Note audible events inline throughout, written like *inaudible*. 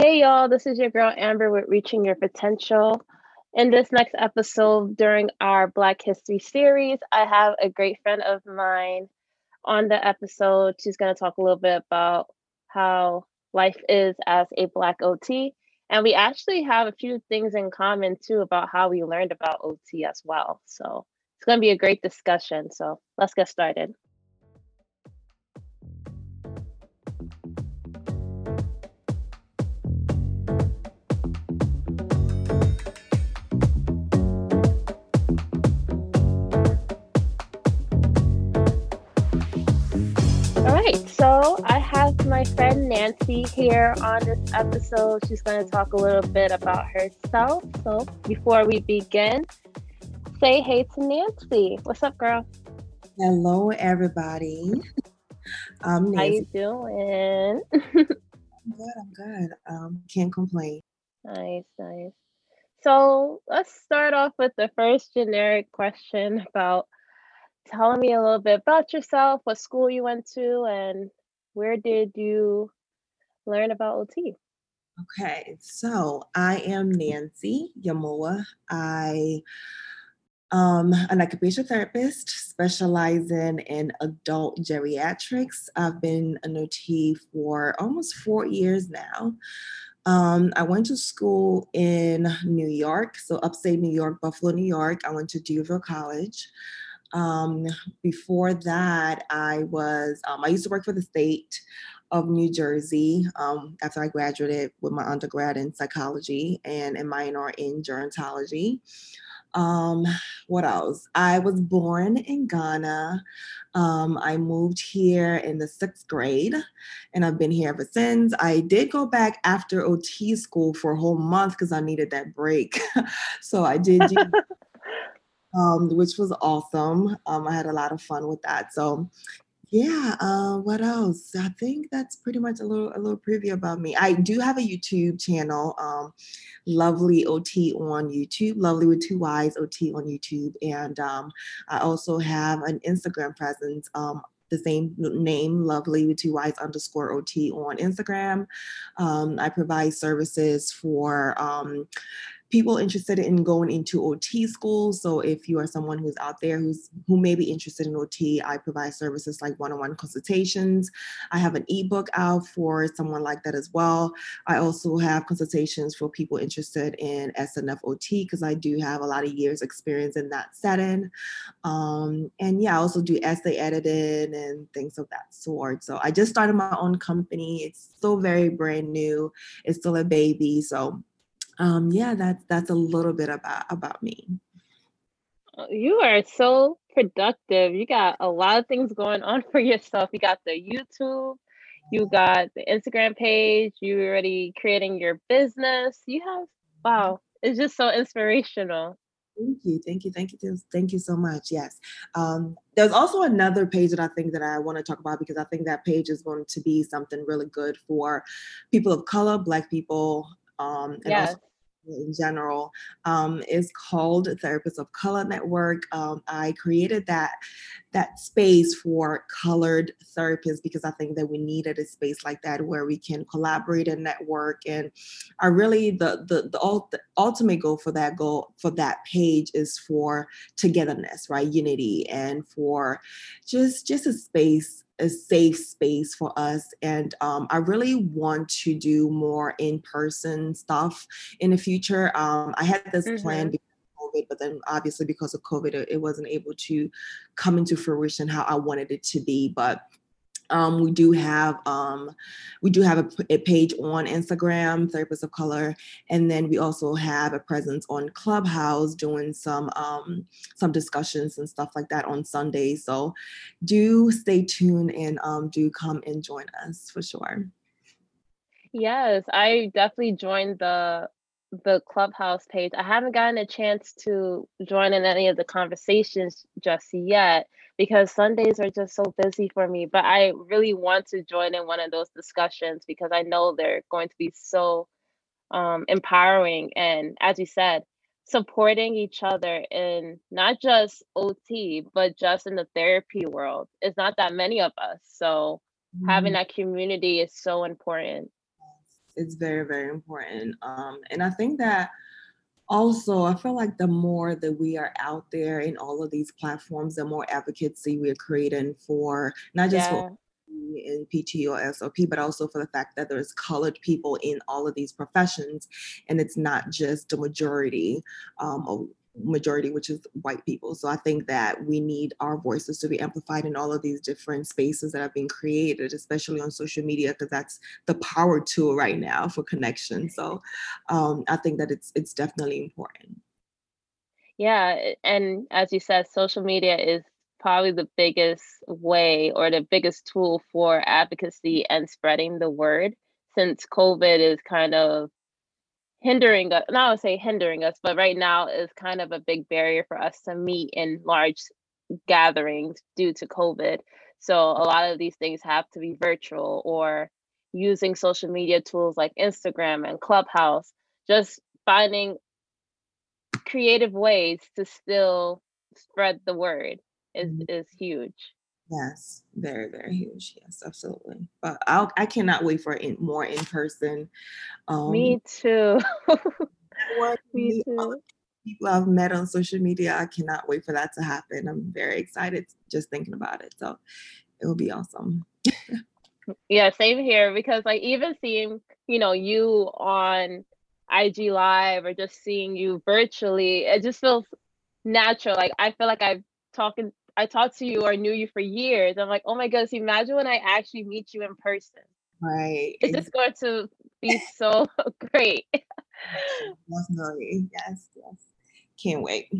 Hey y'all, this is your girl Amber with Reaching Your Potential. In this next episode, during our Black History series, I have a great friend of mine on the episode. She's going to talk a little bit about how life is as a Black OT. And we actually have a few things in common too about how we learned about OT as well. So it's going to be a great discussion. So let's get started. Friend Nancy here on this episode. She's going to talk a little bit about herself. So before we begin, say hey to Nancy. What's up, girl? Hello, everybody. Um, Nancy. How you doing? *laughs* I'm good. I'm good. Um, can't complain. Nice, nice. So let's start off with the first generic question about telling me a little bit about yourself, what school you went to, and where did you learn about OT? Okay, so I am Nancy Yamoa. I um an occupational therapist specializing in adult geriatrics. I've been an OT for almost four years now. Um, I went to school in New York, so upstate New York, Buffalo, New York. I went to D'Youville College. Um, before that, I was, um, I used to work for the state of New Jersey um, after I graduated with my undergrad in psychology and a minor in gerontology. Um, what else? I was born in Ghana. Um, I moved here in the sixth grade and I've been here ever since. I did go back after OT school for a whole month because I needed that break. *laughs* so I did *laughs* do um, which was awesome. Um, I had a lot of fun with that. So yeah, uh, what else? I think that's pretty much a little a little preview about me. I do have a YouTube channel, um, Lovely OT on YouTube, Lovely with two Y's OT on YouTube, and um, I also have an Instagram presence. Um, the same name, Lovely with two Y's underscore OT on Instagram. Um, I provide services for um, people interested in going into OT school. So if you are someone who's out there who's who may be interested in OT, I provide services like one-on-one consultations. I have an ebook out for someone like that as well. I also have consultations for people interested in SNF OT because I do have a lot of years experience in that setting. Um, and yeah, I also do essay editing and things of that sort. So I just started my own company. It's still very brand new. It's still a baby. So um, yeah, that's that's a little bit about about me. Uh, you are so productive. You got a lot of things going on *laughs* for yourself. You got the YouTube, you got the Instagram page, you're already creating your business. You have wow, it's just so inspirational. Thank you, thank you, thank you, thank you so much. Yes, um, there's also another page that I think that I want to talk about because I think that page is going to be something really good for people of color, Black people, um, and yes. also in general um, is called Therapists of Color Network. Um, I created that that space for colored therapists because I think that we needed a space like that where we can collaborate and network. And I really the the the, ult- the ultimate goal for that goal for that page is for togetherness, right? Unity and for just just a space a safe space for us. And um, I really want to do more in person stuff in the future. Um, I had this mm-hmm. plan. COVID, but then obviously because of COVID, it, it wasn't able to come into fruition how I wanted it to be. But um, we do have um, we do have a, a, page on Instagram, Therapists of Color, and then we also have a presence on Clubhouse doing some um, some discussions and stuff like that on Sundays. So do stay tuned and um, do come and join us for sure. Yes, I definitely joined the the Clubhouse page. I haven't gotten a chance to join in any of the conversations just yet because Sundays are just so busy for me. But I really want to join in one of those discussions because I know they're going to be so um, empowering. And as you said, supporting each other in not just OT, but just in the therapy world. It's not that many of us. So mm-hmm. having that community is so important. It's very very important. Um, and I think that also i feel like the more that we are out there in all of these platforms the more advocacy we're creating for not just yeah. for in PT or SLP, but also for the fact that there's colored people in all of these professions, and it's not just the majority um, majority, which is white people. So I think that we need our voices to be amplified in all of these different spaces that have been created, especially on social media, because that's the power tool right now for connection. So um, I think that it's it's definitely important. Yeah, and as you said, social media is probably the biggest way or the biggest tool for advocacy and spreading the word since COVID is kind of hindering us not I would say hindering us but right now is kind of a big barrier for us to meet in large gatherings due to covid so a lot of these things have to be virtual or using social media tools like instagram and clubhouse just finding creative ways to still spread the word is mm-hmm. is huge Yes, very, very huge. Yes, absolutely. But I'll, I cannot wait for in, more in person. Um, Me too. *laughs* Me too. People I've met on social media, I cannot wait for that to happen. I'm very excited just thinking about it. So it will be awesome. yeah, same here. Because like even seeing, you know, you on IG Live or just seeing you virtually, it just feels natural. Like I feel like I've talking I talked to you or knew you for years. I'm like, oh my goodness, imagine when I actually meet you in person. Right. It's just going to be *laughs* so *laughs* great. Definitely. Yes, yes. Can't wait.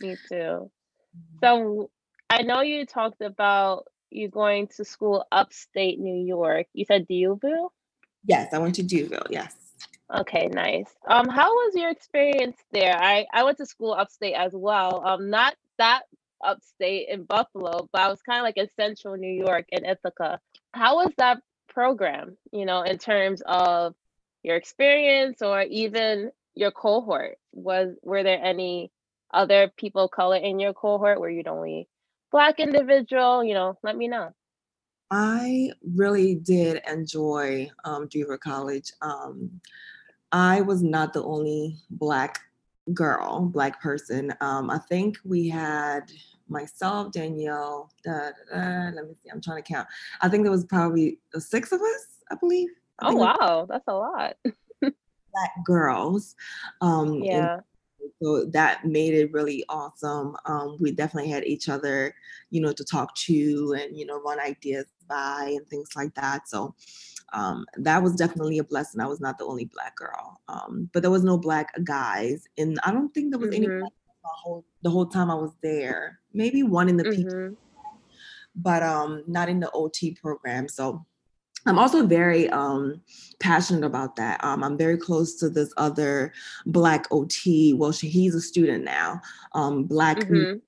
Me too. Mm-hmm. So I know you talked about you going to school upstate New York. You said D'Youville? Yes, I went to D'Youville, yes. Okay, nice. Um, how was your experience there? I I went to school upstate as well. Um, not that upstate in Buffalo, but I was kind of like in central New York in Ithaca. How was that program, you know, in terms of your experience or even your cohort? Was were there any other people of color in your cohort? Were you the only black individual? You know, let me know. I really did enjoy um, College. Um, I was not the only black girl, black person. Um, I think we had myself, Danielle. Da, da, da, let me see. I'm trying to count. I think there was probably six of us. I believe. I oh wow, that's a lot. *laughs* black girls. Um, yeah. so that made it really awesome. Um, we definitely had each other, you know, to talk to and you know run ideas by and things like that. So um, that was definitely a blessing. I was not the only black girl, um, but there was no black guys, and I don't think there was mm-hmm. any the whole the whole time I was there. Maybe one in the mm-hmm. but um, not in the OT program. So I'm also very um, passionate about that. Um, I'm very close to this other Black OT. Well, she, he's a student now. Um, Black mm-hmm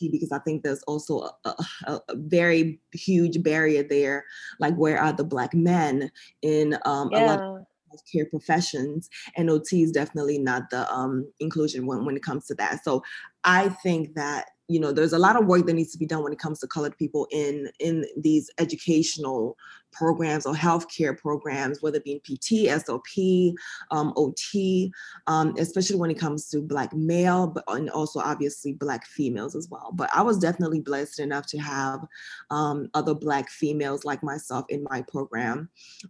because I think there's also a, a, a, very huge barrier there. Like, where are the Black men in um, yeah. a lot of healthcare professions? And OT is definitely not the um, inclusion when, when it comes to that. So I think that you know there's a lot of work that needs to be done when it comes to colored people in in these educational programs or healthcare programs whether it be in pt slp um, ot um, especially when it comes to black male but and also obviously black females as well but i was definitely blessed enough to have um, other black females like myself in my program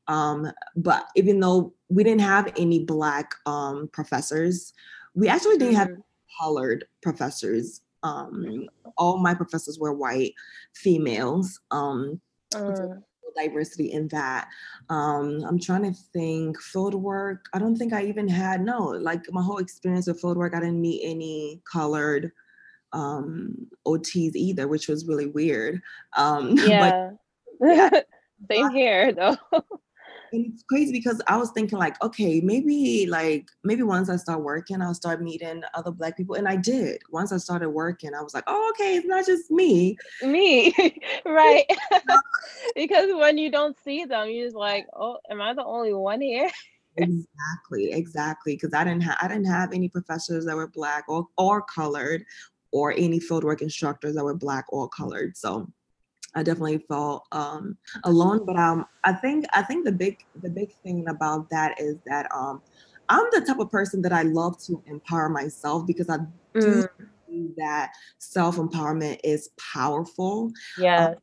um, but even though we didn't have any black um, professors we actually didn't have mm-hmm. colored professors um, all my professors were white females. Um, uh. Diversity in that. Um, I'm trying to think field work. I don't think I even had no like my whole experience with field work. I didn't meet any colored um, OTs either, which was really weird. Um, yeah. *laughs* But, yeah. *laughs* Same here though. *laughs* and it's crazy because I was thinking like, okay, maybe like maybe once I start working, I'll start meeting other black people. And I did. Once I started working, I was like, oh, okay, it's not just me. Me. *laughs* right. *laughs* because when you don't see them, you're just like, oh, am I the only one here? exactly, exactly. Because I didn't have I didn't have any professors that were black or or colored or any fieldwork instructors that were black or colored. So I definitely felt um, alone. But um, I think I think the big the big thing about that is that um, I'm the type of person that I love to empower myself because I do mm. that self empowerment is powerful. Yeah. Um,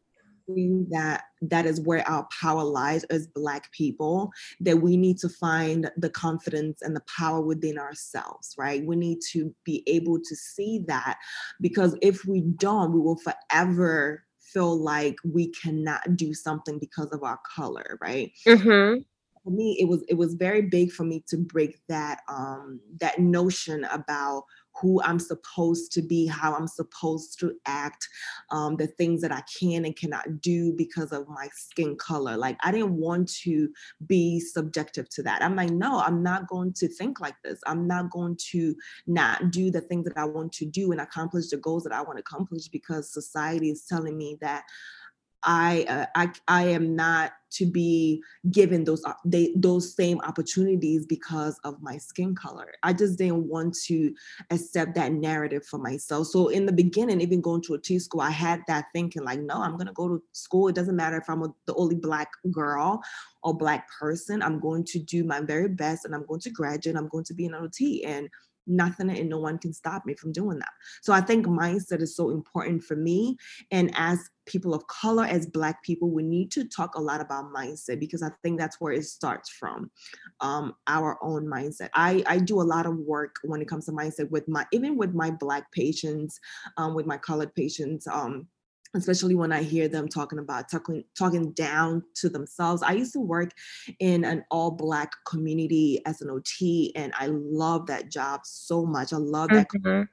that that is where our power lies as black people that we need to find the confidence and the power within ourselves right we need to be able to see that because if we don't we will forever feel like we cannot do something because of our color right? Mm-hmm. For me it was it was very big for me to break that um that notion about who I'm supposed to be, how I'm supposed to act, um, the things that I can and cannot do because of my skin color. Like, I didn't want to be subjective to that. I'm like, no, I'm not going to think like this. I'm not going to not do the things that I want to do and accomplish the goals that I want to accomplish because society is telling me that I, uh, I I am not to be given those they, those same opportunities because of my skin color. I just didn't want to accept that narrative for myself. So in the beginning, even going to OT school, I had that thinking like, no, I'm gonna go to school. It doesn't matter if I'm a, the only black girl or black person. I'm going to do my very best, and I'm going to graduate. I'm going to be an OT and nothing and no one can stop me from doing that. So I think mindset is so important for me. And as people of color, as Black people, we need to talk a lot about mindset because I think that's where it starts from um, our own mindset. I, I do a lot of work when it comes to mindset with my, even with my Black patients, um, with my colored patients. Um, especially when I hear them talking about talking talking down to themselves. I used to work in an all black community as an OT and I love that job so much. I love that mm-hmm.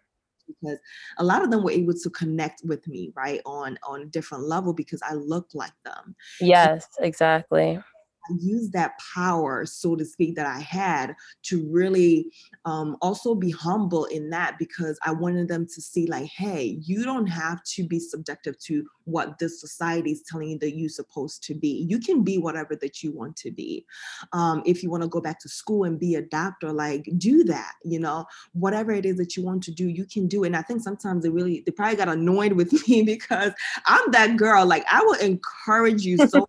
because a lot of them were able to connect with me right on on a different level because I look like them. Yes, so, exactly. I used that power, so to speak, that I had to really um, also be humble in that because I wanted them to see, like, hey, you don't have to be subjective to what this society is telling you that you're supposed to be. You can be whatever that you want to be. Um, if you want to go back to school and be a doctor, like, do that, you know, whatever it is that you want to do, you can do. And I think sometimes they really, they probably got annoyed with *laughs* me because I'm that girl. Like, I will encourage you so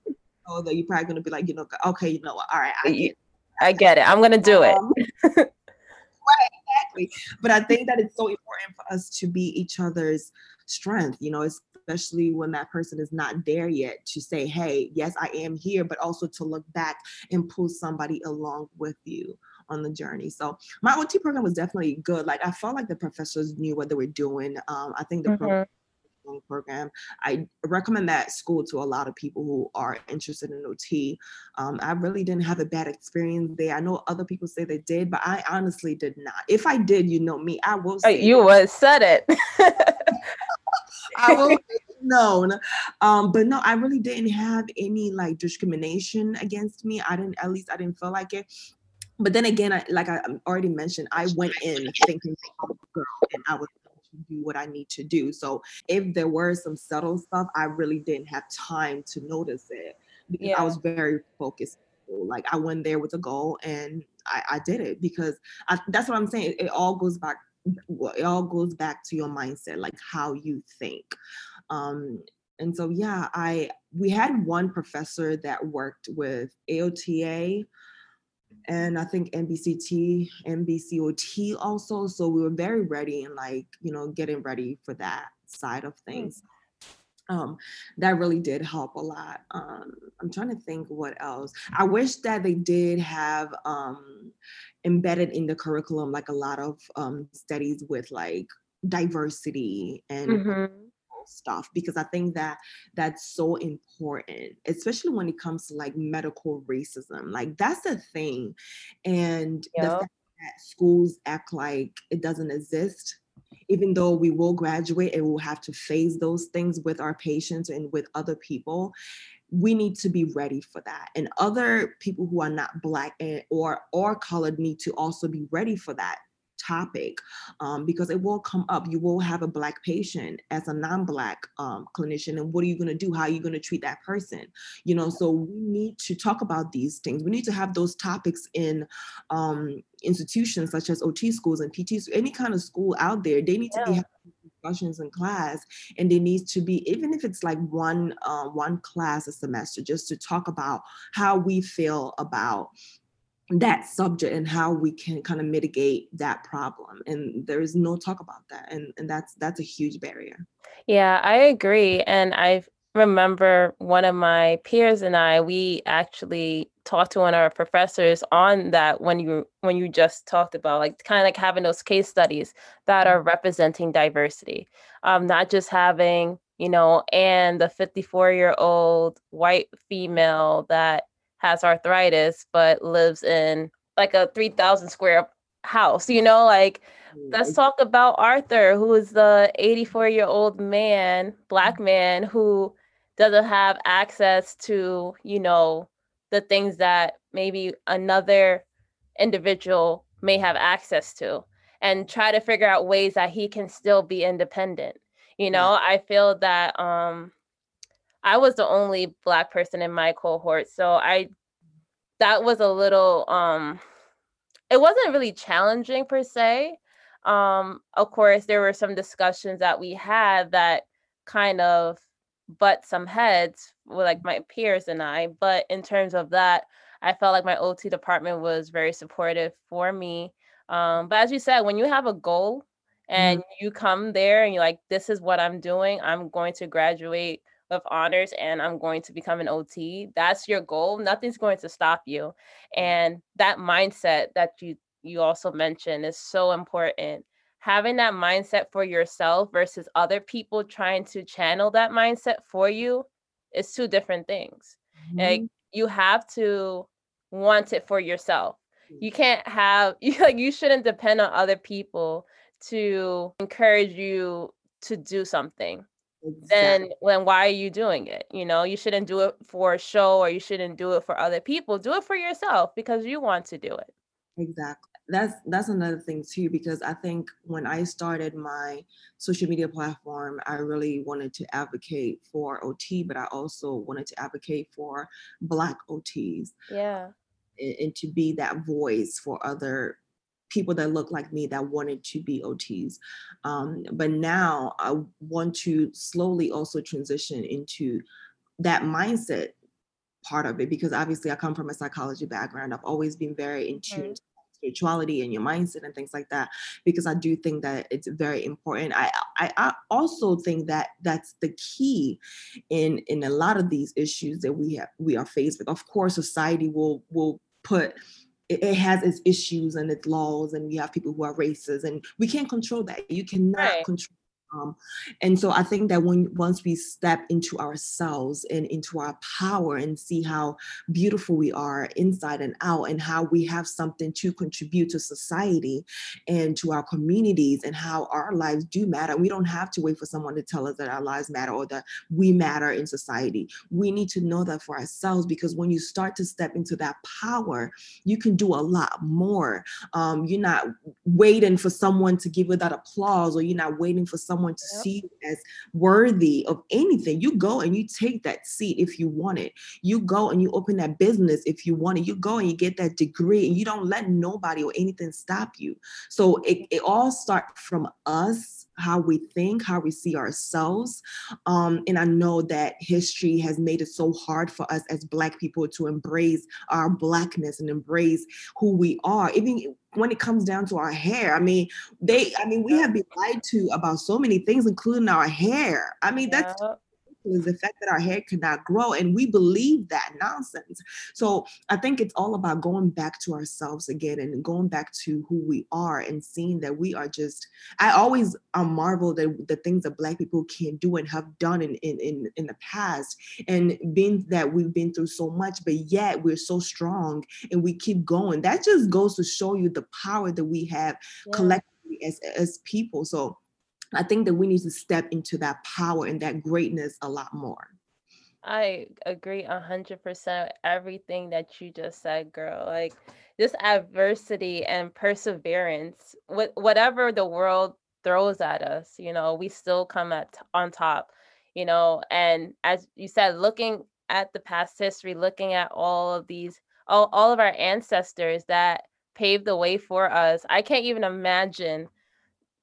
that you're probably going to be like, you know, okay, you know what? All right, I get, it. I get it. I'm going to do um, it. *laughs* right, exactly. But I think that it's so important for us to be each other's strength, you know, especially when that person is not there yet to say, hey, yes, I am here, but also to look back and pull somebody along with you on the journey. So my OT program was definitely good. Like I felt like the professors knew what they were doing. Um, I think the mm-hmm. program program. I recommend that school to a lot of people who are interested in OT. Um, I really didn't have a bad experience there. I know other people say they did, but I honestly did not. If I did, you know me, I will. Say you would said it. *laughs* I will known. Um, but no, I really didn't have any like discrimination against me. I didn't, at least I didn't feel like it. But then again, I, like I already mentioned, I went in thinking I was a girl and I was do what I need to do. So if there were some subtle stuff, I really didn't have time to notice it because yeah. I was very focused. Like I went there with a goal and I, I did it because I, that's what I'm saying. It, it all goes back. It all goes back to your mindset, like how you think. Um, and so yeah, I we had one professor that worked with AOTA and I think NBCT, NBCOT also. So we were very ready and like, you know, getting ready for that side of hmm. things. Um, that really did help a lot. Um, I'm trying to think what else. I wish that they did have um, embedded in the curriculum like a lot of um, studies with like diversity and mm-hmm stuff because I think that that's so important, especially when it comes to like medical racism. Like that's a thing. And yep. the fact that schools act like it doesn't exist even though we will graduate and we'll have to face those things with our patients and with other people we need to be ready for that and other people who are not black and, or or colored need to also be ready for that topic um, because it will come up. You will have a Black patient as a non Black um, clinician, and what are you going to do? How are you going to treat that person? You know, so we need to talk about these things. We need to have those topics in um, institutions such as OT schools and PT, any kind of school out there. They need to yeah. be discussions in class and there needs to be even if it's like one uh, one class a semester just to talk about how we feel about that subject and how we can kind of mitigate that problem and there is no talk about that and and that's that's a huge barrier yeah i agree and i remember one of my peers and i we actually talked to one of our professors on that when you when you just talked about like kind of like having those case studies that are mm-hmm. representing diversity um not just having you know and the 54 year old white female that has arthritis but lives in like a 3000 square house you know like let's talk about arthur who is the 84 year old man black mm-hmm. man who doesn't have access to you know the things that maybe another individual may have access to and try to figure out ways that he can still be independent you know yeah. i feel that um I was the only black person in my cohort, so I that was a little um it wasn't really challenging per se. Um of course there were some discussions that we had that kind of butt some heads with like my peers and I, but in terms of that, I felt like my OT department was very supportive for me. Um, but as you said, when you have a goal and mm-hmm. you come there and you're like, this is what I'm doing, I'm going to graduate with honors and I'm going to become an OT, that's your goal. Nothing's going to stop you. And that mindset that you you also mentioned is so important. Having that mindset for yourself versus other people trying to channel that mindset for you is two different things. Mm-hmm. Like you have to want it for yourself. You can't have *laughs* you like you shouldn't depend on other people to encourage you to do something Exactly. then when why are you doing it? You know, you shouldn't do it for a show or you shouldn't do it for other people. Do it for yourself because you want to do it. Exactly. That's that's another thing too because I think when I started my social media platform, I really wanted to advocate for OT, but I also wanted to advocate for black OTs. Yeah. And, and to be that voice for other people that look like me that wanted to be OTs. Um, but now I want to slowly also transition into that mindset part of it because obviously I come from a psychology background. I've always been very in tune mm spirituality and your mindset and things like that because I do think that it's very important. I, I I also think that that's the key in in a lot of these issues that we have we are faced with. Of course, society will will put it, it, has its issues and its laws, and we have people who are racist, and we can't control that. You cannot right. control um, and so I think that when once we step into ourselves and into our power and see how beautiful we are inside and out, and how we have something to contribute to society and to our communities, and how our lives do matter, we don't have to wait for someone to tell us that our lives matter or that we matter in society. We need to know that for ourselves because when you start to step into that power, you can do a lot more. Um, you're not waiting for someone to give you that applause, or you're not waiting for someone someone to yep. see you as worthy of anything. You go and you take that seat if you want it. You go and you open that business if you want it. You go and you get that degree and you don't let nobody or anything stop you. So it, it all starts from us how we think, how we see ourselves. Um, and I know that history has made it so hard for us as Black people to embrace our Blackness and embrace who we are. Even when it comes down to our hair, I mean, they, I mean, we have been lied to about so many things, including our hair. I mean, that's is the fact that our hair cannot grow. And we believe that nonsense. So I think it's all about going back to ourselves again and going back to who we are and seeing that we are just, I always um, marvel that the things that Black people can do and have done in, in, in, in the past. And being that we've been through so much, but yet we're so strong and we keep going. That just goes to show you the power that we have yeah. collectively as, as people. So I think that we need to step into that power and that greatness a lot more. I agree a hundred percent everything that you just said, girl. Like this adversity and perseverance, with whatever the world throws at us, you know, we still come at on top, you know. And as you said, looking at the past history, looking at all of these, all, all of our ancestors that paved the way for us, I can't even imagine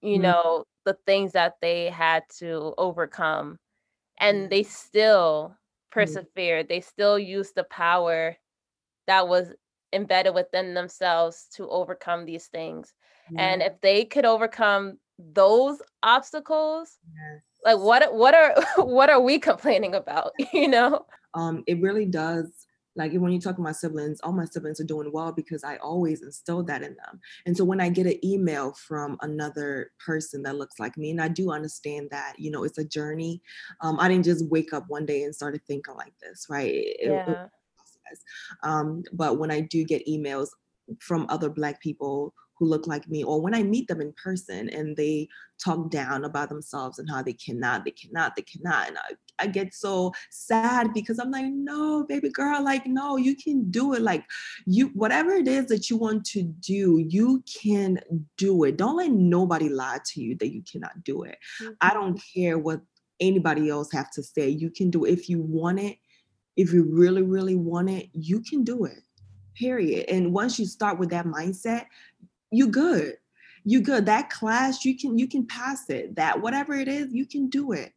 you Mm. know, the things that they had to overcome, and they still Mm. persevered. They still used the power that was embedded within themselves to overcome these things. And if they could overcome those obstacles, like what what are *laughs* what are we *laughs* complaining about, *laughs* you know? Um, it really does like when you talk to my siblings, all my siblings are doing well because I always instilled that in them. And so when I get an email from another person that looks like me, and I do understand that, you know, it's a journey. Um, I didn't just wake up one day and started thinking like this, right? It, it, it Yeah. Um, but when I do get emails from other Black people who look like me, or when I meet them in person and they talk down about themselves and how they cannot, they cannot, they cannot, and I, I get so sad because I'm like, no, baby girl, like, no, you can do it. Like, you, whatever it is that you want to do, you can do it. Don't let nobody lie to you that you cannot do it. I Mhm. don't care what anybody else have to say. You can do it if you want it if you really, really want it, you can do it. Period. And once you start with that mindset, you good. You good. That class, you can you can pass it. That whatever it is, you can do it.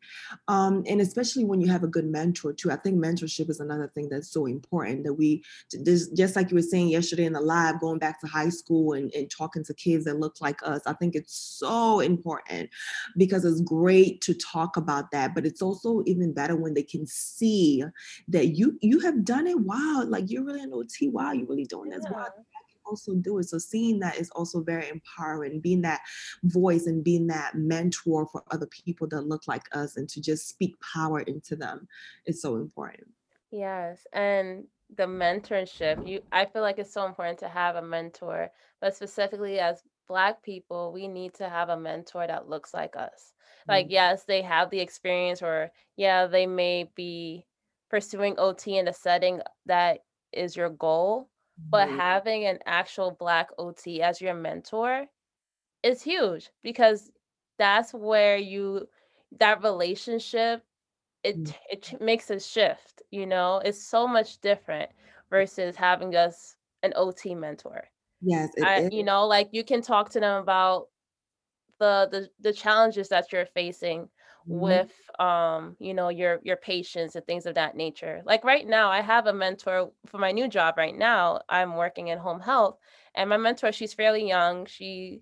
Um, and especially when you have a good mentor too. I think mentorship is another thing that's so important that we this just like you were saying yesterday in the live, going back to high school and, and talking to kids that look like us. I think it's so important because it's great to talk about that, but it's also even better when they can see that you you have done it. Wow, like you're really an OT. Wow, you're really doing this. Wow, Yeah. I can also do it. So seeing that is also very empowering. Being that voice and being that mentor for other people that look like us, and to just speak power into them is so important. Yes, and the mentorship, you I feel like it's so important to have a mentor, but specifically as Black people, we need to have a mentor that looks like us. Like, Mm, yes, they have the experience, or yeah, they may be pursuing OT in a setting that is your goal, but mhm, having an actual Black OT as your mentor is huge because that's where you that relationship it mm. t- it makes a shift you know? It's so much different versus having us an ot mentor. Yes, i you know like you can talk to them about the the, the challenges that you're facing with um you know your your patients and things of that nature like right now i have a mentor for my new job right now i'm working in home health and my mentor she's fairly young she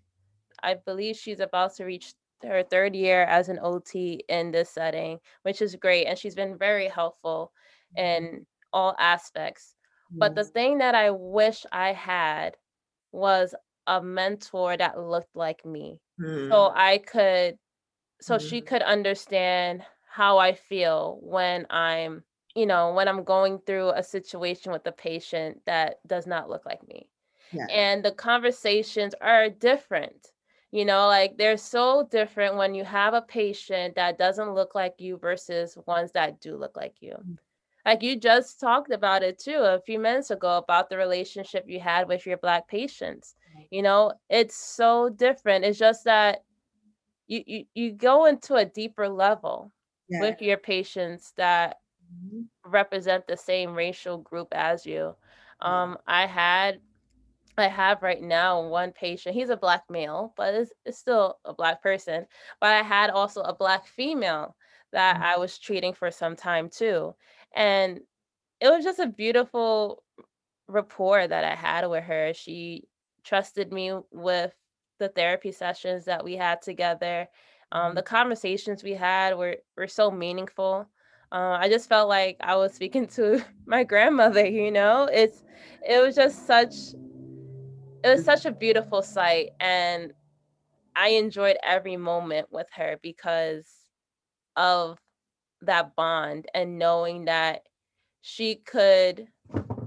I believe she's about to reach her third year as an OT in this setting, which is great. And she's been very helpful mhm. in all aspects. But the thing that I wish I had was a mentor that looked like me. So Mm, I could, so she mhm. could understand how I feel when I'm, you know, when I'm going through a situation with a patient that does not look like me Yes. and the conversations are different. You know, like they're so different when you have a patient that doesn't look like you versus ones that do look like you. Mm, Like you just talked about it too a few minutes ago about the relationship you had with your black patients. You know, it's so different. It's just that you you, you go into a deeper level Yes. with your patients that Mhm. represent the same racial group as you. Um, I had I have right now one patient. He's a black male, but it's, it's still a black person. But I had also a black female that Mm, I was treating for some time too. And it was just a beautiful rapport that I had with her. She trusted me with the therapy sessions that we had together. Um, the conversations we had were were so meaningful. Uh, I just felt like I was speaking *laughs* to my grandmother. You know, it's it was just such it was such a beautiful sight and I enjoyed every moment with her because of that bond and knowing that she could,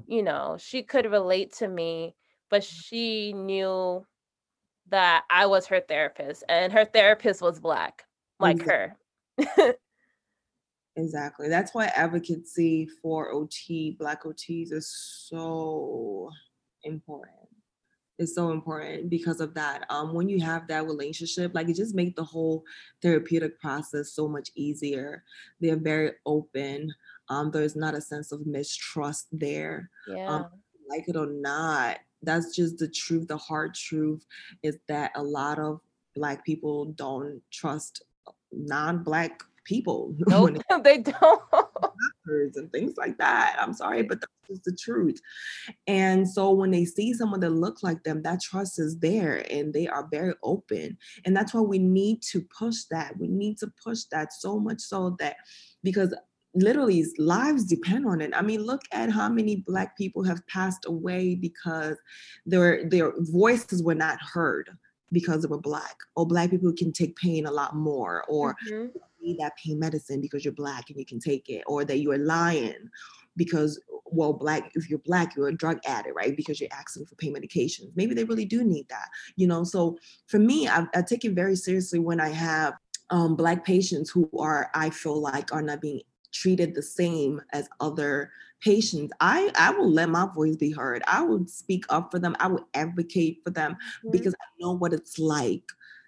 you know, she could relate to me, but she knew that I was her therapist and her therapist was black like Exactly. her. *laughs* Exactly. That's why advocacy for OT, Black OTs is so important. It's so important because of that. Um, when you have that relationship, like it just makes the whole therapeutic process so much easier. They're very open. Um, there's not a sense of mistrust there. Um, yeah. like it or not, that's just the truth. The hard truth is that a lot of black people don't trust non-black people. *laughs* Nope, *laughs* they don't. and things like that. I'm sorry, but that's just the truth. And so when they see someone that look like them, that trust is there and they are very open. And that's why we need to push that. We need to push that so much so that because literally lives depend on it. I mean, look at how many black people have passed away because their their voices were not heard because they were black or black people can take pain a lot more or mm-hmm. need that pain medicine because you're black and you can take it or that you're lying because well black if you're black you're a drug addict right because you're asking for pain medications maybe they really do need that you know so for me i, I take it very seriously when i have um, black patients who are i feel like are not being treated the same as other patients i i will let my voice be heard i will speak up for them i will advocate for them mm-hmm. because i know what it's like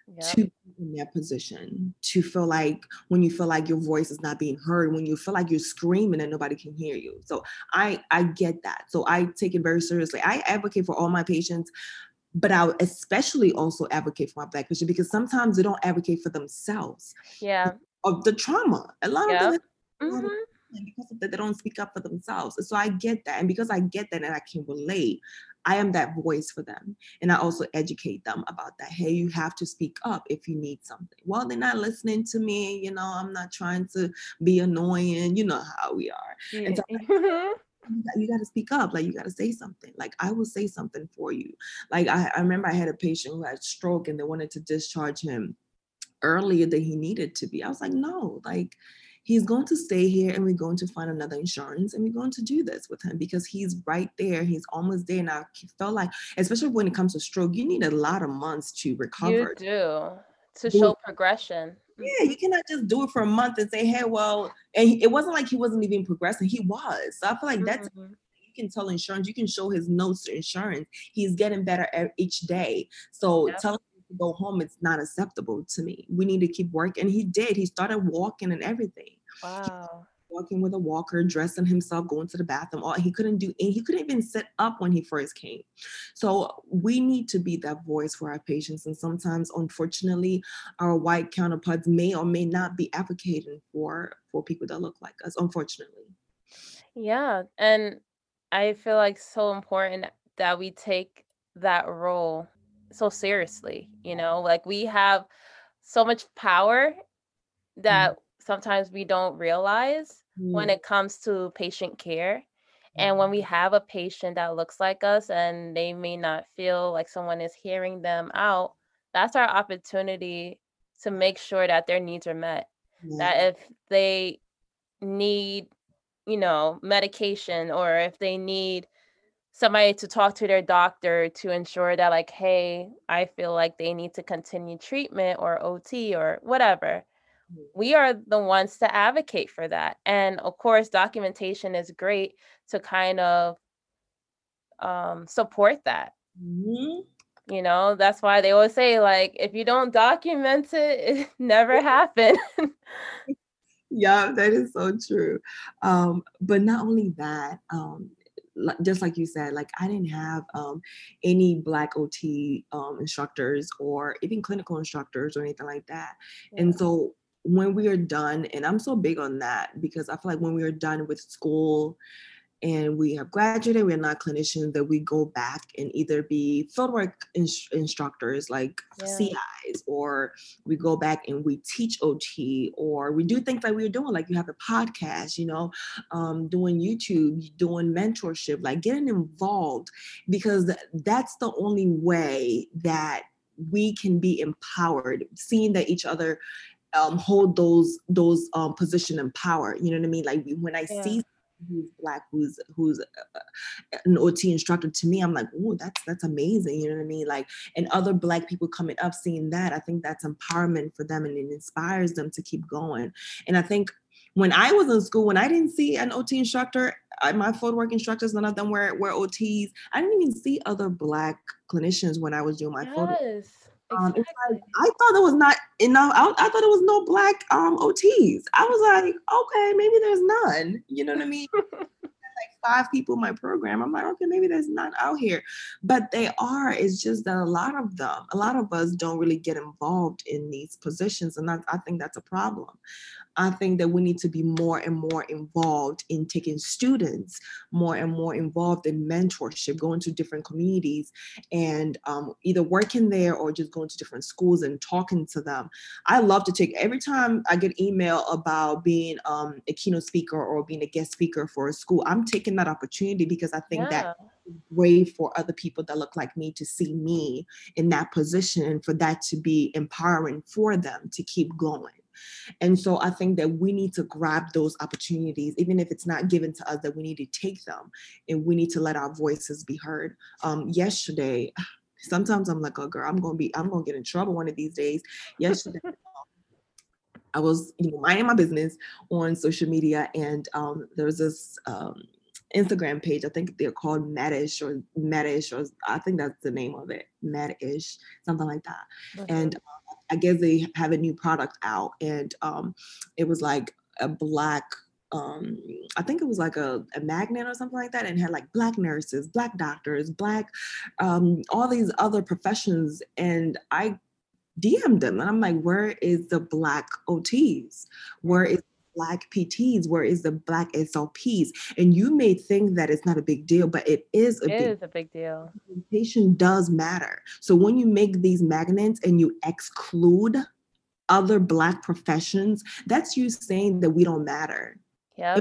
yep. to be in that position to feel like when you feel like your voice is not being heard when you feel like you're screaming and nobody can hear you so i i get that so i take it very seriously i advocate for all my patients but I especially also advocate for my black patients because sometimes they don't advocate for themselves. Yeah. Of the trauma. A lot yep. of them mm-hmm. because of that, they don't speak up for themselves. So I get that. And because I get that and I can relate, I am that voice for them. And I also educate them about that. Hey, you have to speak up if you need something. Well, they're not listening to me. You know, I'm not trying to be annoying. You know how we are. Yeah. And so *laughs* you got to speak up like you got to say something like i will say something for you like I, I remember i had a patient who had stroke and they wanted to discharge him earlier than he needed to be i was like no like he's going to stay here and we're going to find another insurance and we're going to do this with him because he's right there. He's almost there. And I felt like, especially when it comes to stroke, you need a lot of months to recover. You do to show progression. Yeah, you cannot just do it for a month and say, hey, well, and it wasn't like he wasn't even progressing. He was. So I feel like that's mm-hmm you can tell insurance, you can show his notes to insurance. He's getting better each day. So yep. tell go home, it's not acceptable to me. We need to keep working. And he did. He started walking and everything. Wow. Walking with a walker, dressing himself, going to the bathroom. All he couldn't do, and he couldn't even sit up when he first came. So we need to be that voice for our patients. And sometimes, unfortunately, our white counterparts may or may not be advocating for for people that look like us. Unfortunately. Yeah, and I feel like so important that we take that role so seriously you know like we have so much power mm-hmm. that mm-hmm. sometimes we don't realize mm-hmm. when it comes to patient care and when we mm-hmm. have a patient that looks like us and they may not feel like someone is hearing them out that's our opportunity to make sure that their needs are met yeah. that if they need you know medication or if they need somebody to talk to their doctor to ensure that like hey i feel like they need to continue treatment or ot or whatever mm-hmm. we are the ones to advocate for that and of course documentation is great to kind of um, support that mm-hmm. you know that's why they always say like if you don't document it *laughs* it never *laughs* happened yeah that is so true um, but not only that um, just like you said, like I didn't have um, any Black OT um, instructors or even clinical instructors or anything like that. Yeah. And so when we are done, and I'm so big on that because I feel like when we are done with school and we have graduated, we're not clinicians, that we go back and either be fieldwork in- instructors like yeah. CIs, or we go back and we teach OT, or we do things like we are doing, like you have a podcast, you know, um, doing YouTube, doing mentorship, like getting involved, because that's the only way that we can be empowered, seeing that each other um, hold those those um, position and power. You know what I mean? Like when I yeah. see who's black, who's who's uh, uh, an OT instructor to me, I'm like, oh, that's that's amazing. You know what I mean? Like, and other black people coming up, seeing that, I think that's empowerment for them, and it inspires them to keep going. And I think when I was in school, when I didn't see an OT instructor, I, my field work instructors, none of them were were OTs. I didn't even see other black clinicians when I was doing my yes. photo. Um, exactly. like, I thought there was not enough. I, I, thought there was no black um, OTs. I was like, okay, maybe there's none. You know what I mean? *laughs* like five people in my program. I'm like, okay, maybe there's none out here, but they are. It's just that a lot of them, a lot of us don't really get involved in these positions, and I think that's a problem. I think that we need to be more and more involved in taking students more and more involved in mentorship, going to different communities and um, either working there or just going to different schools and talking to them. I love to take every time I get email about being um, a keynote speaker or being a guest speaker for a school, I'm taking that opportunity because I think yeah. that way for other people that look like me to see me in that position and for that to be empowering for them to keep going. And so I think that we need to grab those opportunities, even if it's not given to us, that we need to take them and we need to let our voices be heard. Um, yesterday, *sighs* sometimes I'm like, oh girl, I'm gonna be, I'm gonna get in trouble one of these days. Yesterday, *laughs* I was, you know, minding my business on social media, and um, there was this um, Instagram page. I think they're called Madish or Madish, or I think that's the name of it, Madish, something like that. Mm-hmm. And I guess they have a new product out, and um, it was like a black um i think it was like a, a magnet or something like that and had like black nurses black doctors black um all these other professions and i DM'd them and I'm like, where is the black OTs? Where is black PTs? Where is the black SLPs? And you may think that it's not a big deal, but it is a, it big, is a big deal. Representation does matter. So when you make these magnets and you exclude other black professions, that's you saying that we don't matter. Yeah.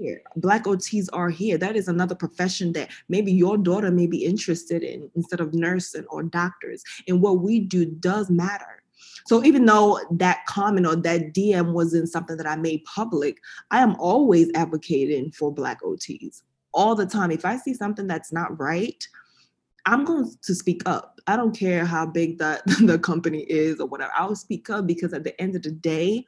Here. Black OTs are here. That is another profession that maybe your daughter may be interested in instead of nursing or doctors. And what we do does matter. So even though that comment or that DM wasn't something that I made public, I am always advocating for Black OTs all the time. If I see something that's not right, I'm going to speak up. I don't care how big that *laughs* the company is or whatever. I'll speak up because at the end of the day,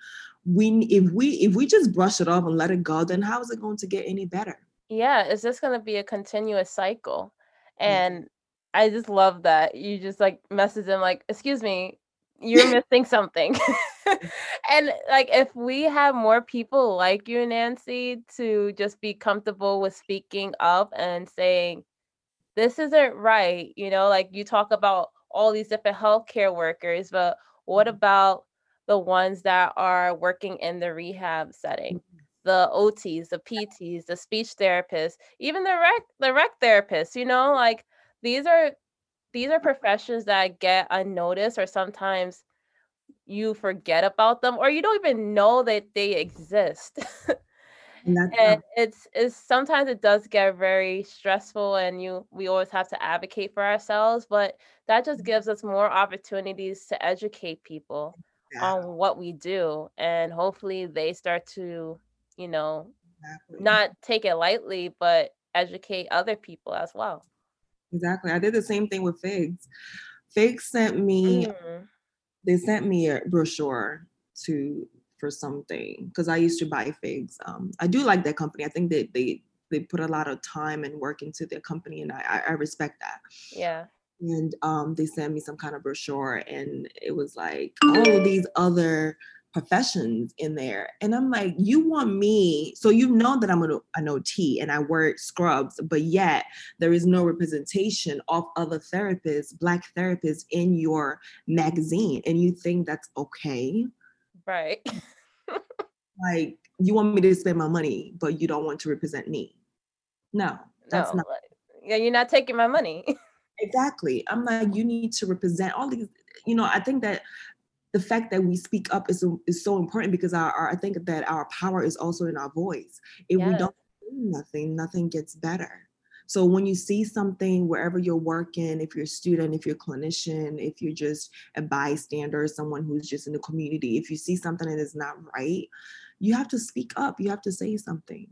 we if we if we just brush it off and let it go, then how is it going to get any better? Yeah, it's just going to be a continuous cycle. And I just love that you just like message them like, "Excuse me, you're *laughs* missing something. *laughs* and like if we have more people like you, Nancy, to just be comfortable with speaking up and saying, this isn't right, you know, like you talk about all these different healthcare workers, but what mm-hmm. about the ones that are working in the rehab setting? Mm-hmm. The OTs, the PTs, the speech therapists, even the rec the rec therapists, you know, like these are these are professions that get unnoticed or sometimes you forget about them or you don't even know that they exist. *laughs* and it's it's sometimes it does get very stressful and you we always have to advocate for ourselves, but that just mm-hmm. gives us more opportunities to educate people yeah. on what we do and hopefully they start to, you know, exactly. not take it lightly but educate other people as well. Exactly. I did the same thing with Figs. Figs sent me, mm. they sent me a brochure to for something because I used to buy figs. Um, I do like that company. I think that they they put a lot of time and work into their company, and I I respect that. Yeah. And um, they sent me some kind of brochure, and it was like all of these other professions in there. And I'm like, you want me, so you know that I'm an, an OT and I wear scrubs, but yet there is no representation of other therapists, Black therapists in your magazine. And you think that's okay? Right. like, you want me to spend my money, but you don't want to represent me. No, that's no, not. Yeah, you're not taking my money. *laughs* exactly. I'm like, you need to represent all these, you know, I think that the fact that we speak up is, is so important because our, our I think that our power is also in our voice. If yes. we don't do nothing, nothing gets better. So when you see something wherever you're working, if you're a student, if you're a clinician, if you're just a bystander, someone who's just in the community, if you see something that is not right, you have to speak up. You have to say something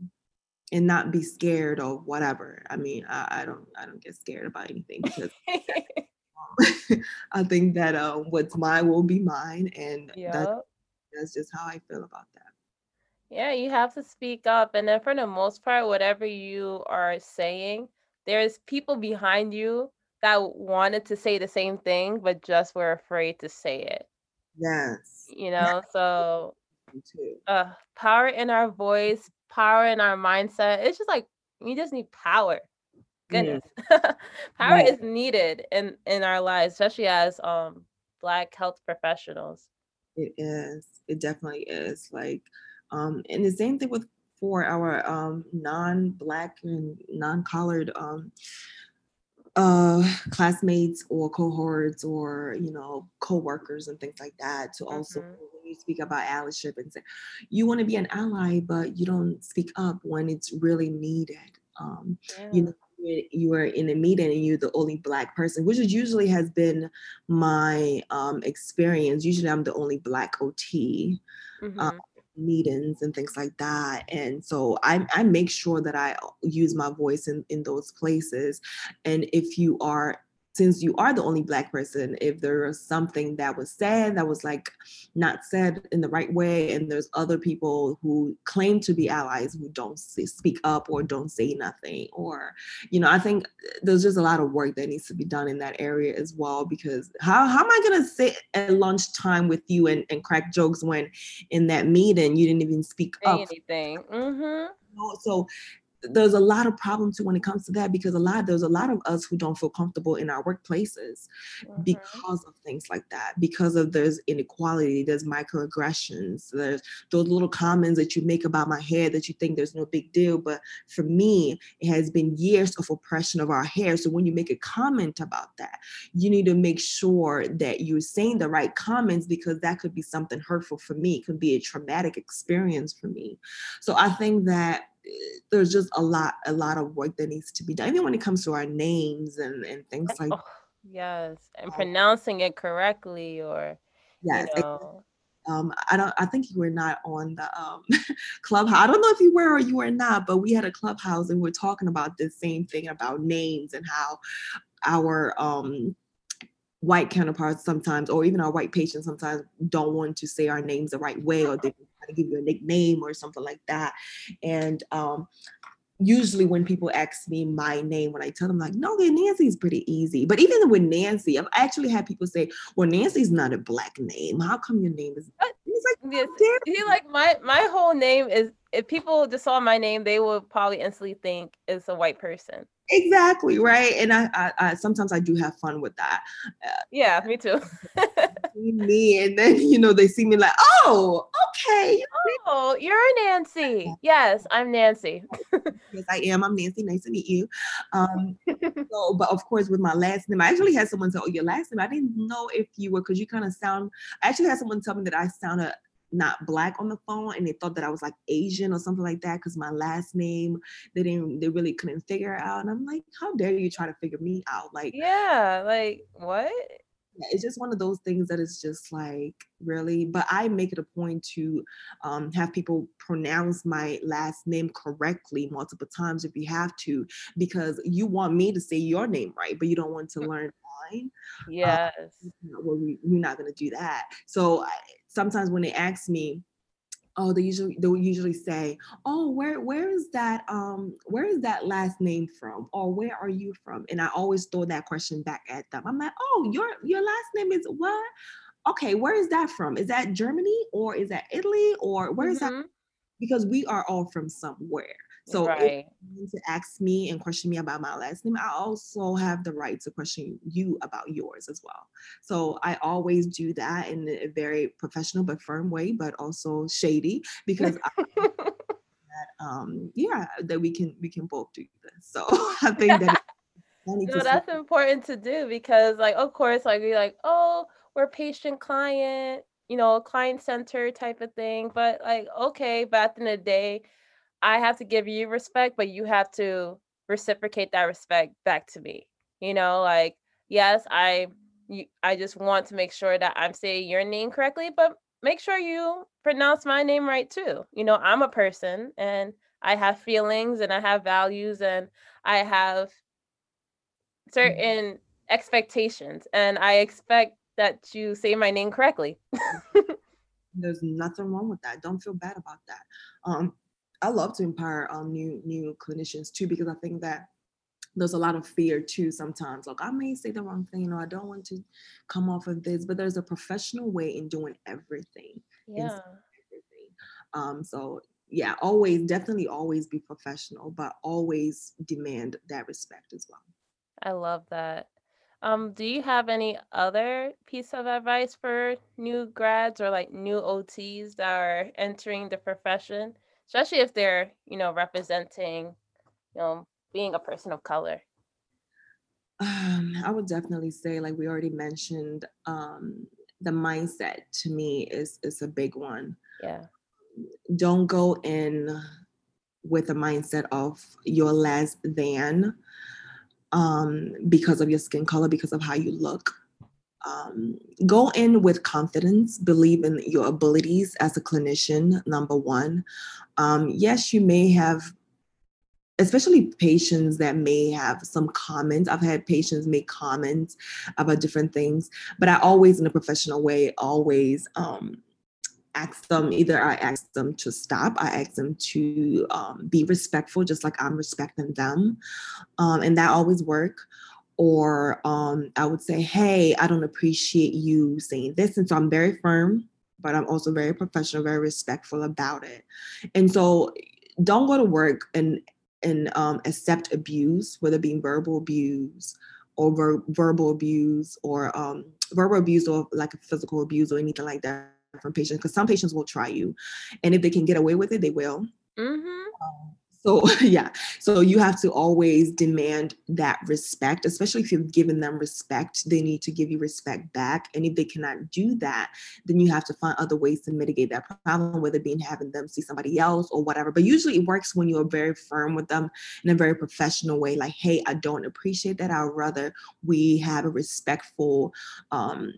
and not be scared or whatever. I mean, I, I don't I don't get scared about anything because *laughs* *laughs* I think that uh, what's mine will be mine, and that, that's just how I feel about that. Yeah, you have to speak up, and then for the most part, whatever you are saying, there's people behind you that wanted to say the same thing, but just were afraid to say it. Yes. You *laughs* know, so uh, power in our voice, power in our mindset. It's just like you just need power. Goodness. Mm. *laughs* power right. is needed in in our lives, especially as um black health professionals. It is. It definitely is. Like um and the same thing with for our um non-black and non-colored um uh classmates or cohorts or you know co-workers and things like that to also mm-hmm. when you speak about allyship and say you want to be an ally but you don't speak up when it's really needed um yeah. you know you are in a meeting and you're the only black person which is usually has been my um experience usually i'm the only black ot mm-hmm. um, meetings and things like that. And so I, I make sure that I use my voice in, in those places. And if you are since you are the only black person if there was something that was said that was like not said in the right way and there's other people who claim to be allies who don't speak up or don't say nothing or you know i think there's just a lot of work that needs to be done in that area as well because how, how am i going to sit at lunchtime with you and, and crack jokes when in that meeting you didn't even speak say up anything mm-hmm. so there's a lot of problems too when it comes to that because a lot there's a lot of us who don't feel comfortable in our workplaces mm-hmm. because of things like that because of there's inequality there's microaggressions there's those little comments that you make about my hair that you think there's no big deal but for me it has been years of oppression of our hair so when you make a comment about that you need to make sure that you're saying the right comments because that could be something hurtful for me it could be a traumatic experience for me so i think that there's just a lot a lot of work that needs to be done even when it comes to our names and and things like oh, yes and um, pronouncing it correctly or yes you know. um i don't i think you were not on the um *laughs* clubhouse i don't know if you were or you were not but we had a clubhouse and we are talking about the same thing about names and how our um white counterparts sometimes, or even our white patients sometimes don't want to say our names the right way, or they to give you a nickname or something like that. And um, usually when people ask me my name, when I tell them like, no, Nancy's pretty easy. But even with Nancy, I've actually had people say, well, Nancy's not a black name. How come your name is? He's like, yes. He like my my whole name is. If people just saw my name, they would probably instantly think it's a white person. Exactly right, and I, I, I, sometimes I do have fun with that. Uh, yeah, me too. *laughs* me, and then you know they see me like, oh, okay. Oh, you're Nancy. Yes, I'm Nancy. yes, I am. I'm Nancy. Nice to meet you. Um, *laughs* so, but of course, with my last name, I actually had someone say, "Oh, your last name." I didn't know if you were because you kind of sound. I actually had someone tell me that I sounded not black on the phone and they thought that I was like Asian or something like that because my last name they didn't they really couldn't figure out. And I'm like, how dare you try to figure me out? Like yeah, like what? It's just one of those things that is just like really but i make it a point to um, have people pronounce my last name correctly multiple times if you have to because you want me to say your name right but you don't want to mm. learn mine yes well we, we're not going to do that so I, sometimes when they ask me oh they usually they'll usually say oh where where is that um where is that last name from? Or where are you from? And i always throw that question back at them. I'm like oh your your last name is what? Okay where is that from? Is that germany or is that italy or where is mm-hmm. that because we are all from somewhere so right. to ask me and question me about my last name, I also have the right to question you about yours as well. So I always do that in a very professional but firm way, but also shady because I, *laughs* that um yeah that we can we can both do this. So *laughs* I think that. *laughs* no, that's important to do because like of course like we're like oh we're patient client you know client center type of thing but like okay but at the end of the day I have to give you respect, but you have to reciprocate that respect back to me. You know, like yes, I you, I just want to make sure that I'm saying your name correctly, but make sure you pronounce my name right too. You know, I'm a person and I have feelings and I have values and I have mm-hmm. certain expectations and I expect that you say my name correctly. *laughs* There's nothing wrong with that. Don't feel bad about that. Um, I love to empower um, new new clinicians too because I think that there's a lot of fear too sometimes like i may say the wrong thing or i don't want to come off of this but there's a professional way in doing everything yeah everything. um so yeah, always definitely always be professional, but always demand that respect as well. I love that. Um, do you have any other piece of advice for new grads or like new OTs that are entering the profession, especially if they're, you know, representing, you know, being a person of color? Um, I would definitely say, like we already mentioned, um, the mindset to me is is a big one. Yeah. Don't go in with a mindset of you're less than um, because of your skin color, because of how you look. Um, go in with confidence, believe in your abilities as a clinician, number one. Um, yes, you may have, especially patients that may have some comments. I've had patients make comments about different things, but I always, in a professional way, always um, ask them either I ask them to stop, I ask them to um, be respectful, just like I'm respecting them, um, and that always work. Or um, I would say, hey, I don't appreciate you saying this, and so I'm very firm, but I'm also very professional, very respectful about it. And so, don't go to work and and um, accept abuse, whether it being verbal abuse or ver- verbal abuse or um, verbal abuse or like a physical abuse or anything like that from patients because some patients will try you and if they can get away with it they will mm-hmm. um, so *laughs* yeah. So you have to always demand that respect especially if you've given them respect they need to give you respect back. And if they cannot do that then you have to find other ways to mitigate that problem whether being having them see somebody else or whatever. But usually it works when you're very firm with them in a very professional way like hey i don't appreciate that. I'd rather we have a respectful um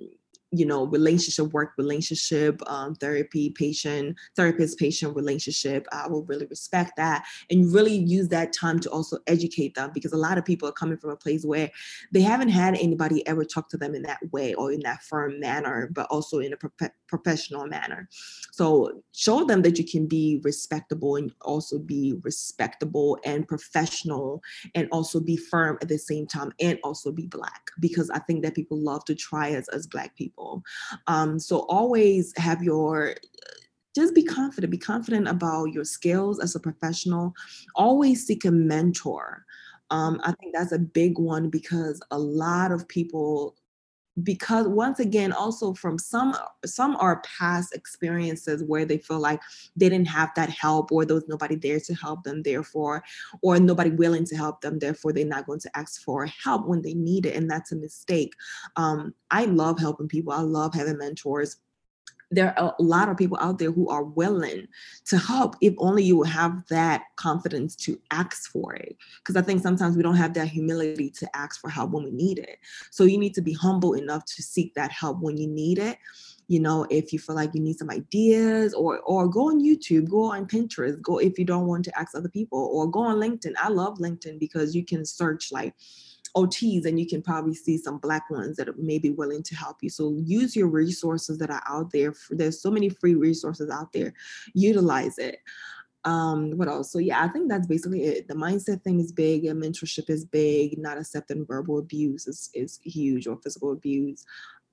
you know relationship work relationship um, therapy patient therapist patient relationship i will really respect that and really use that time to also educate them because a lot of people are coming from a place where they haven't had anybody ever talk to them in that way or in that firm manner but also in a pro- professional manner. So show them that you can be respectable and also be respectable and professional and also be firm at the same time and also be black because i think that people love to try us as black people people. Um, so always have your just be confident be confident about your skills as a professional always seek a mentor um, i think that's a big one because a lot of people because once again also from some some are past experiences where they feel like they didn't have that help or there was nobody there to help them therefore or nobody willing to help them therefore they're not going to ask for help when they need it and that's a mistake. Um, i love helping people. I love having mentors there are a lot of people out there who are willing to help if only you have that confidence to ask for it. Because i think sometimes we don't have that humility to ask for help when we need it. So you need to be humble enough to seek that help when you need it. You know if you feel like you need some ideas or or go on youtube go on pinterest go if you don't want to ask other people or go on linkedin. I love linkedin because you can search like OTs and you can probably see some black ones that may be willing to help you. So use your resources that are out there. There's so many free resources out there. Utilize it. Um, what else? So yeah, I think that's basically it. The mindset thing is big, and mentorship is big. Not accepting verbal abuse is, is huge or physical abuse.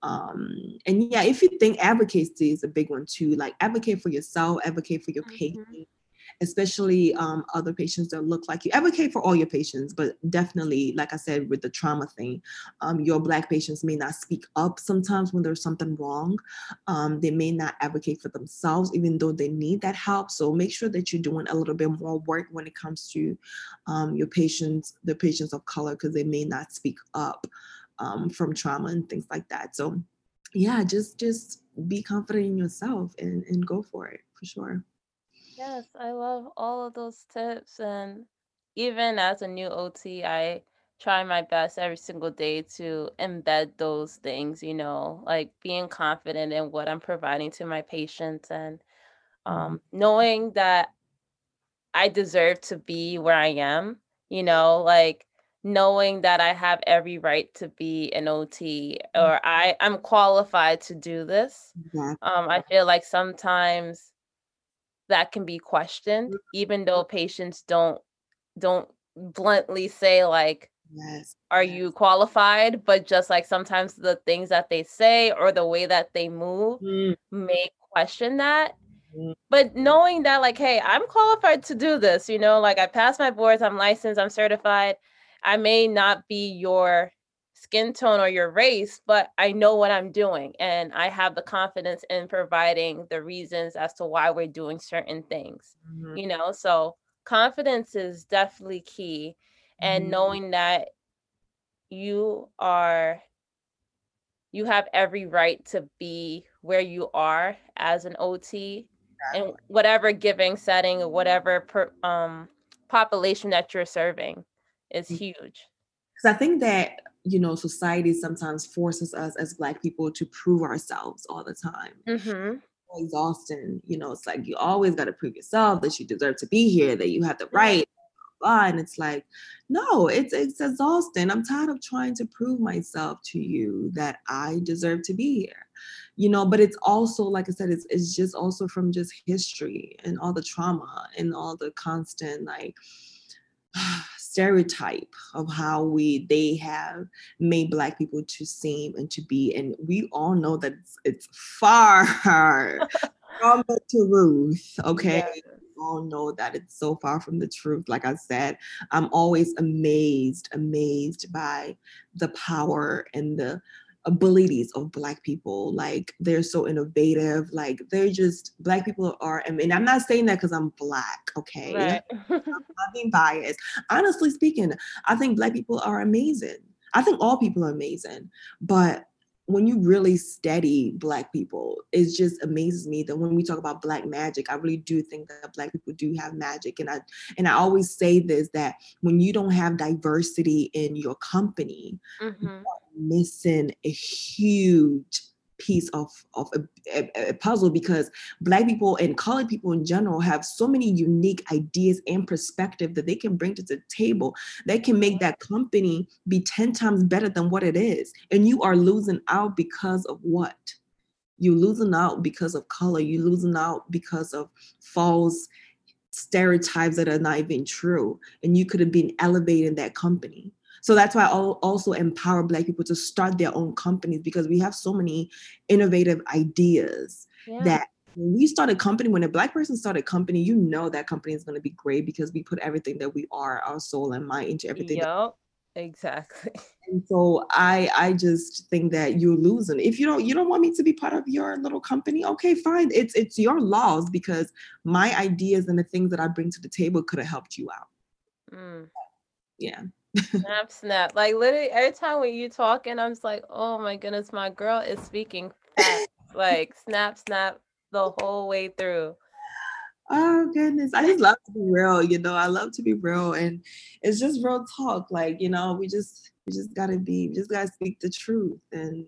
Um, and yeah, if you think advocacy is a big one too, like advocate for yourself, advocate for your mm-hmm. patient, especially um, other patients that look like you. Advocate for all your patients, but definitely, like I said, with the trauma thing, um, your Black patients may not speak up sometimes when there's something wrong. Um, they may not advocate for themselves, even though they need that help. So make sure that you're doing a little bit more work when it comes to um, your patients, the patients of color, because they may not speak up um, from trauma and things like that. So yeah, just just be confident in yourself and, and go for it for sure. Yes, I love all of those tips. And even as a new OT, I try my best every single day to embed those things, you know, like being confident in what I'm providing to my patients and mm-hmm. um, knowing that I deserve to be where I am, you know, like knowing that I have every right to be an OT mm-hmm. or I, I'm qualified to do this. Um, I feel like sometimes that can be questioned mm-hmm. even though patients don't don't bluntly say like yes are yes. you qualified but just like sometimes the things that they say or the way that they move mm. may question that Mm-hmm. But knowing that, like, hey, I'm qualified to do this, you know, like I passed my boards, I'm licensed, I'm certified. I may not be your skin tone or your race, but I know what I'm doing and I have the confidence in providing the reasons as to why we're doing certain things. Mm-hmm. You know, so confidence is definitely key and mm-hmm. knowing that you are you have every right to be where you are as an OT in whatever giving setting or whatever per, um, population that you're serving is mm. huge. Because I think that you know society sometimes forces us as Black people to prove ourselves all the time. Mm-hmm. Exhausting, you know, it's like you always got to prove yourself that you deserve to be here, that you have the right. And it's like, no, it's it's exhausting. I'm tired of trying to prove myself to you that I deserve to be here you know but it's also like i said it's, it's just also from just history and all the trauma and all the constant like *sighs* stereotype of how we they have made black people to seem and to be and we all know that it's, it's far *laughs* from the truth okay? Yeah. all know that it's so far from the truth. Like i said i'm always amazed amazed by the power and the Uh, abilities of black people like they're so innovative like they're just black people are I mean I'm not saying that because I'm black okay? Right. I'm *laughs* not being biased. Honestly speaking I think black people are amazing. I think all people are amazing but when you really study black people it just amazes me that when we talk about black magic i really do think that black people do have magic and i and i always say this that when you don't have diversity in your company mm-hmm. missing a huge piece of, of a, a, a, puzzle because black people and colored people in general have so many unique ideas and perspective that they can bring to the table they can make that company be 10 times better than what it is. And you are losing out because of what? You're losing out because of color. You're losing out because of false stereotypes that are not even true. And you could have been elevating that company so that's why I also empower Black people to start their own companies because we have so many innovative ideas yeah. that when we start a company, when a Black person start a company, you know that company is going to be great because we put everything that we are, our soul and mind into everything. Yep. Exactly. *laughs* And so I I just think that you're losing. If you don't you don't want me to be part of your little company, okay, fine. It's it's your laws because my ideas and the things that I bring to the table could have helped you out. Mm. Yeah snap, snap. Like literally every time when you talking, I'm just like, oh my goodness, my girl is speaking fast. like snap, snap the whole way through. Oh goodness. I just love to be real, you know. I love to be real and it's just real talk. Like, you know, we just we just gotta be, we just gotta speak the truth. And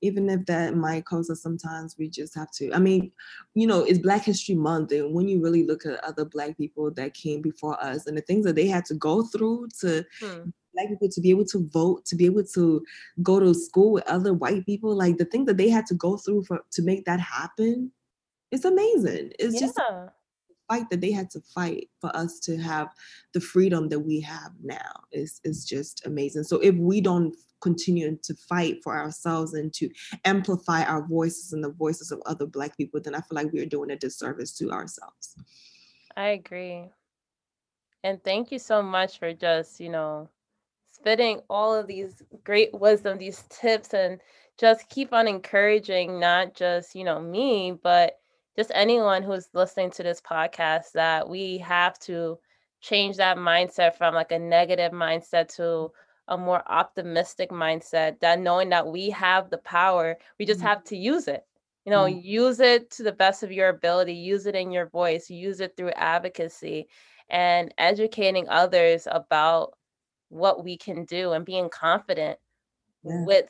even if that might cause us sometimes we just have to i mean you know it's black history month and when you really look at other black people that came before us and the things that they had to go through to hmm. black people to be able to vote to be able to go to school with other white people like the thing that they had to go through for to make that happen it's amazing it's yeah. just fight that they had to fight for us to have the freedom that we have now is is just amazing. So if we don't continue to fight for ourselves and to amplify our voices and the voices of other black people, then I feel like we are doing a disservice to ourselves. I agree. And thank you so much for just, you know, spitting all of these great wisdom, these tips, and just keep on encouraging not just, you know, me, but just anyone who's listening to this podcast that we have to change that mindset from like a negative mindset to a more optimistic mindset that knowing that we have the power we just mm-hmm. have to use it you know mm-hmm. use it to the best of your ability use it in your voice use it through advocacy and educating others about what we can do and being confident yeah. with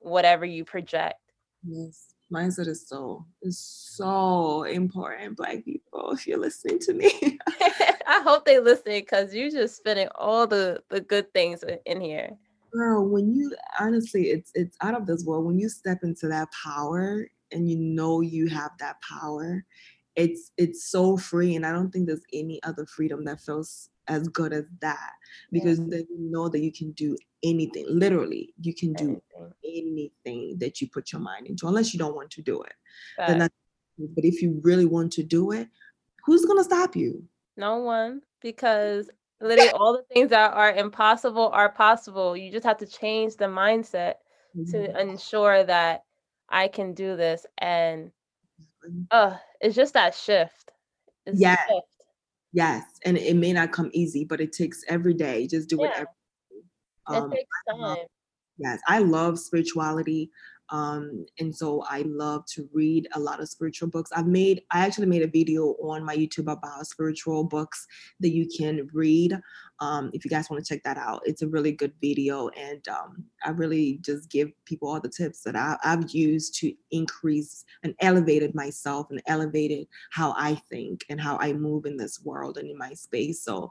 whatever you project yes mindset is so is so important black people if you're listening to me. *laughs* *laughs* I hope they listen because you're just spinning all the the good things in here. Girl when you honestly it's it's out of this world. When you step into that power and you know you have that power it's it's so free and i don't think there's any other freedom that feels as good as that because yeah. then you know that you can do anything literally you can do anything. anything that you put your mind into unless you don't want to do it then that's but if you really want to do it, who's gonna stop you? No one, because literally all the things that are impossible are possible. You just have to change the mindset mm-hmm. to ensure that I can do this. And uh it's just that shift. It's yeah. Shift. Yes. And it may not come easy, but it takes every day. Just do yeah. it. Um, it takes time. Yes, I love spirituality. Um, and so I love to read a lot of spiritual books. I've made, I actually made a video on my YouTube about spiritual books that you can read. Um, if you guys want to check that out, it's a really good video. And um, I really just give people all the tips that I, I've used to increase and elevated myself and elevated how I think and how I move in this world and in my space. So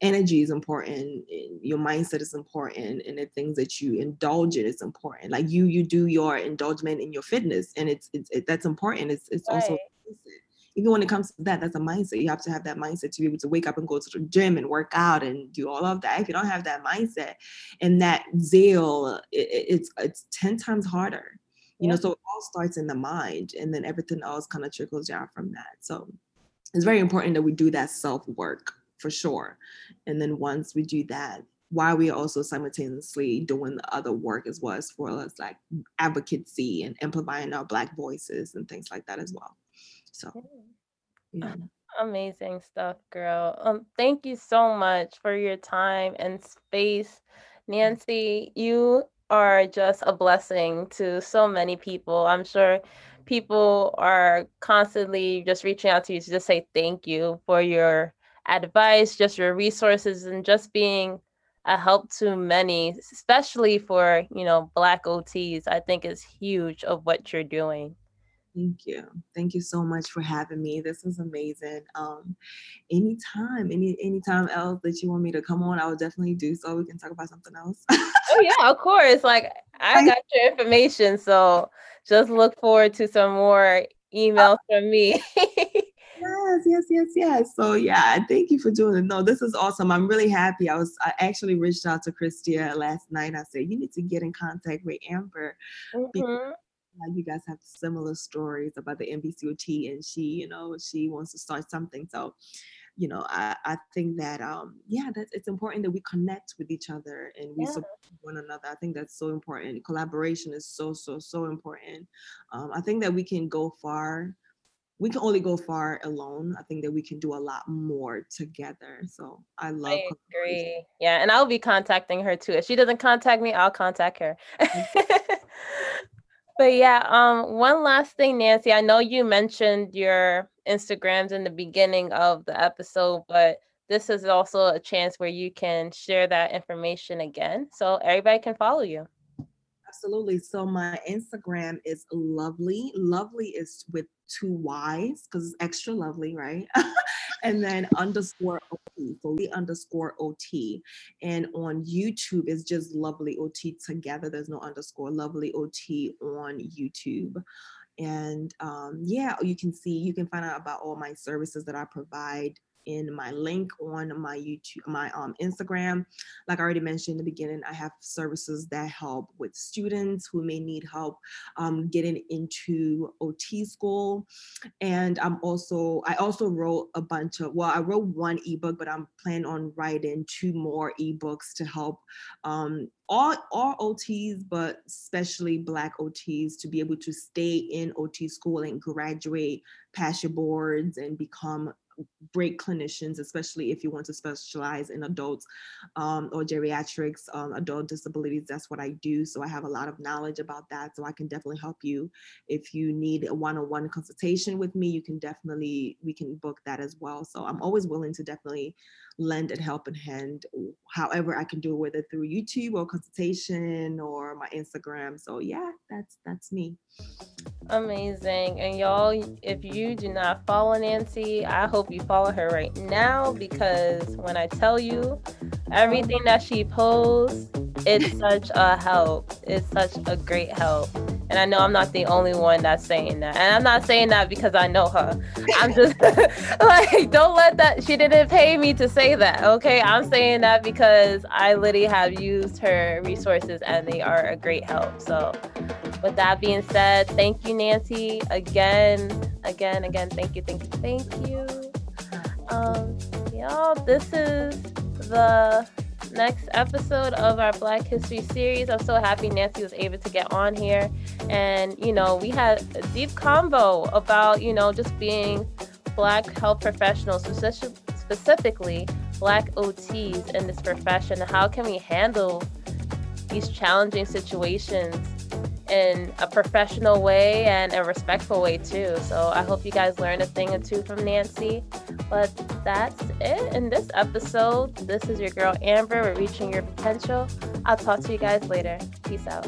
energy is important your mindset is important and the things that you indulge in is important. Like you you do your indulgement in your fitness and it's it's it, that's important. It's it's right. also even when it comes to that that's a mindset. You have to have that mindset to be able to wake up and go to the gym and work out and do all of that. If you don't have that mindset and that zeal it, it's it's 10 times harder. You yeah. know so it all starts in the mind and then everything else kind of trickles down from that. So it's very important that we do that self work for sure. And then once we do that, while we also simultaneously doing the other work as well as for us like advocacy and amplifying our black voices and things like that as well. So yeah. *laughs* Amazing stuff, girl. Um, thank you so much for your time and space. Nancy, you are just a blessing to so many people. I'm sure people are constantly just reaching out to you to just say thank you for your advice, just your resources, and just being a help to many, especially for you know Black OTs. I think is huge of what you're doing. Thank you. Thank you so much for having me. This was amazing. Um, anytime, any anytime else that you want me to come on, I will definitely do so. We can talk about something else. oh yeah, of course. Like *laughs* I got your information, so just look forward to some more emails from me. *laughs* Yes, yes, yes, yes. So yeah, thank you for doing it. No, this is awesome. I'm really happy. I was I actually reached out to Christia last night. I said, you need to get in contact with Amber. Mm-hmm. You guys have similar stories about the NBCOT and she, you know, she wants to start something. So, you know, I, I think that um yeah, that's it's important that we connect with each other and we yeah. support one another. I think that's so important. Collaboration is so, so, so important. Um, I think that we can go far we can only go far alone. I think that we can do a lot more together. So I love. I agree. Yeah, and I'll be contacting her too. If she doesn't contact me, I'll contact her. *laughs* but yeah, um, one last thing, Nancy. I know you mentioned your Instagrams in the beginning of the episode, but this is also a chance where you can share that information again, so everybody can follow you. Absolutely. So my Instagram is lovely. Lovely is with two Y's because it's extra lovely, right? *laughs* and then underscore OT. So the underscore OT. And on YouTube is just lovely OT together. There's no underscore lovely OT on YouTube. And um, yeah, you can see, you can find out about all my services that I provide in my link on my YouTube, my um, Instagram. Like I already mentioned in the beginning, I have services that help with students who may need help um, getting into OT school. And I'm also, I also wrote a bunch of, well, I wrote one ebook, but I'm planning on writing two more ebooks to help um, all all OTs, but especially Black OTs, to be able to stay in OT school and graduate, pass your boards, and become great clinicians, especially if you want to specialize in adults um, or geriatrics, um, adult disabilities. That's what I do. So I have a lot of knowledge about that. So I can definitely help you. If you need a one-on-one consultation with me, you can definitely, we can book that as well. So I'm always willing to definitely lend a helping hand however I can do it, whether through YouTube or consultation or my Instagram. So yeah, that's that's me. Amazing. And y'all, if you do not follow Nancy, I hope you follow her right now because when I tell you everything that she posts, it's *laughs* such a help. It's such a great help. And I know I'm not the only one that's saying that. And I'm not saying that because I know her. I'm just *laughs* like, don't let that, she didn't pay me to say that. Okay. I'm saying that because I literally have used her resources and they are a great help. So, with that being said, thank you, Nancy, again again, again, thank you, thank you, thank you. Um, y'all, this is the next episode of our Black History series. I'm so happy Nancy was able to get on here. And, you know, we had a deep combo about, you know, just being Black health professionals, specifically Black OTs in this profession. How can we handle these challenging situations in a professional way and a respectful way too. So I hope you guys learned a thing or two from Nancy. But that's it in this episode. This is your girl Amber. We're reaching your potential. I'll talk to you guys later. Peace out.